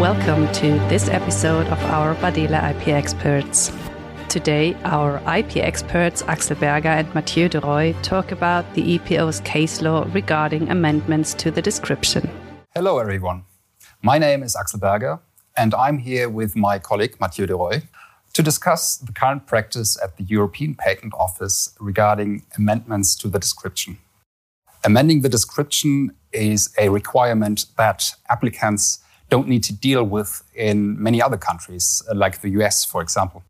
Welcome to this episode of our Bardehle IP Experts. Today, our IP experts Axel Berger and Mathieu de Roy talk about the EPO's case law regarding amendments to the description. Hello, everyone. My name is Axel Berger, and I'm here with my colleague Mathieu de Roy to discuss the current practice at the European Patent Office regarding amendments to the description. Amending the description is a requirement that applicants don't need to deal with in many other countries, like the US, for example.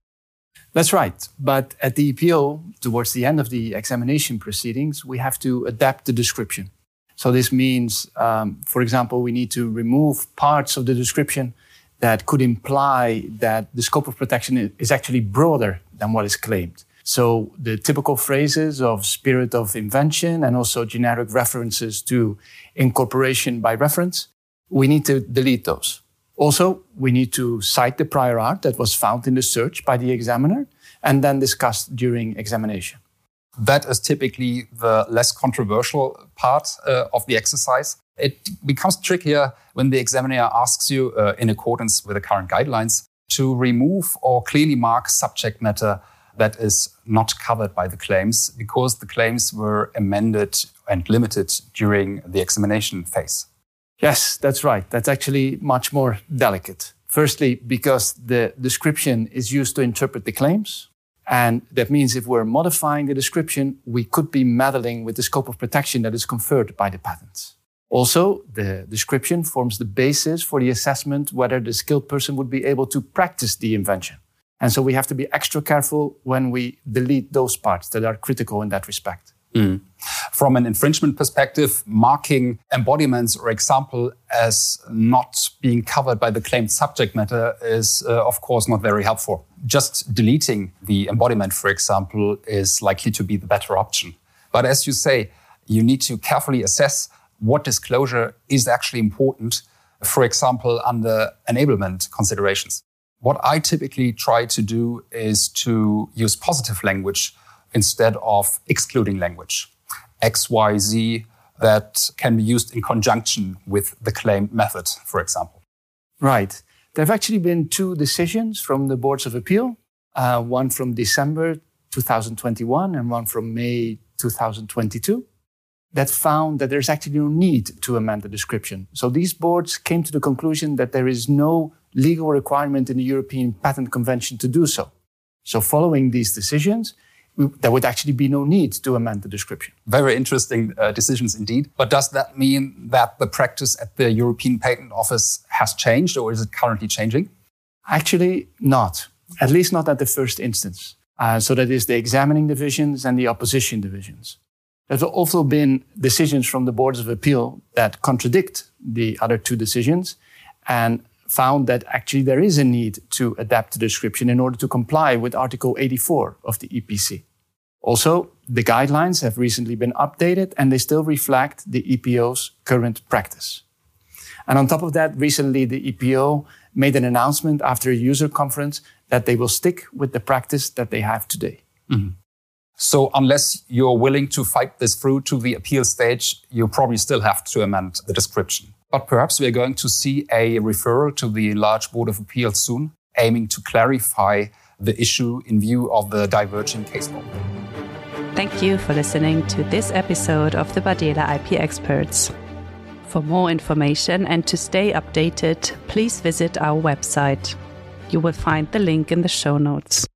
That's right. But at the EPO, towards the end of the examination proceedings, we have to adapt the description. So this means, um, for example, we need to remove parts of the description that could imply that the scope of protection is actually broader than what is claimed. So the typical phrases of spirit of invention and also generic references to incorporation by reference, we need to delete those. Also, we need to cite the prior art that was found in the search by the examiner and then discussed during examination. That is typically the less controversial part uh, of the exercise. It becomes trickier when the examiner asks you, uh, in accordance with the current guidelines, to remove or clearly mark subject matter that is not covered by the claims because the claims were amended and limited during the examination phase. Yes, that's right. That's actually much more delicate. Firstly, because the description is used to interpret the claims. And that means if we're modifying the description, we could be meddling with the scope of protection that is conferred by the patents. Also, the description forms the basis for the assessment whether the skilled person would be able to practice the invention. And so we have to be extra careful when we delete those parts that are critical in that respect. Mm. From an infringement perspective, marking embodiments or example as not being covered by the claimed subject matter is, uh, of course, not very helpful. Just deleting the embodiment, for example, is likely to be the better option. But as you say, you need to carefully assess what disclosure is actually important, for example, under enablement considerations. What I typically try to do is to use positive language instead of excluding language. X, Y, Z that can be used in conjunction with the claim method, for example. Right. There have actually been two decisions from the boards of appeal, uh, one from December 2021 and one from May 2022, that found that there's actually no need to amend the description. So these boards came to the conclusion that there is no legal requirement in the European Patent Convention to do so. So following these decisions, there would actually be no need to amend the description. Very interesting uh, decisions indeed. But does that mean that the practice at the European Patent Office has changed or is it currently changing? Actually, not. At least not at the first instance. Uh, so that is the examining divisions and the opposition divisions. There have also been decisions from the boards of appeal that contradict the other two decisions and found that actually there is a need to adapt the description in order to comply with Article 84 of the EPC. Also, the guidelines have recently been updated and they still reflect the EPO's current practice. And on top of that, recently the EPO made an announcement after a user conference that they will stick with the practice that they have today. Mm-hmm. So, unless you're willing to fight this through to the appeal stage, you probably still have to amend the description. But perhaps we are going to see a referral to the large Board of Appeal soon, aiming to clarify the issue in view of the diverging case law. Thank you for listening to this episode of the Bardehle IP Experts. For more information and to stay updated, please visit our website. You will find the link in the show notes.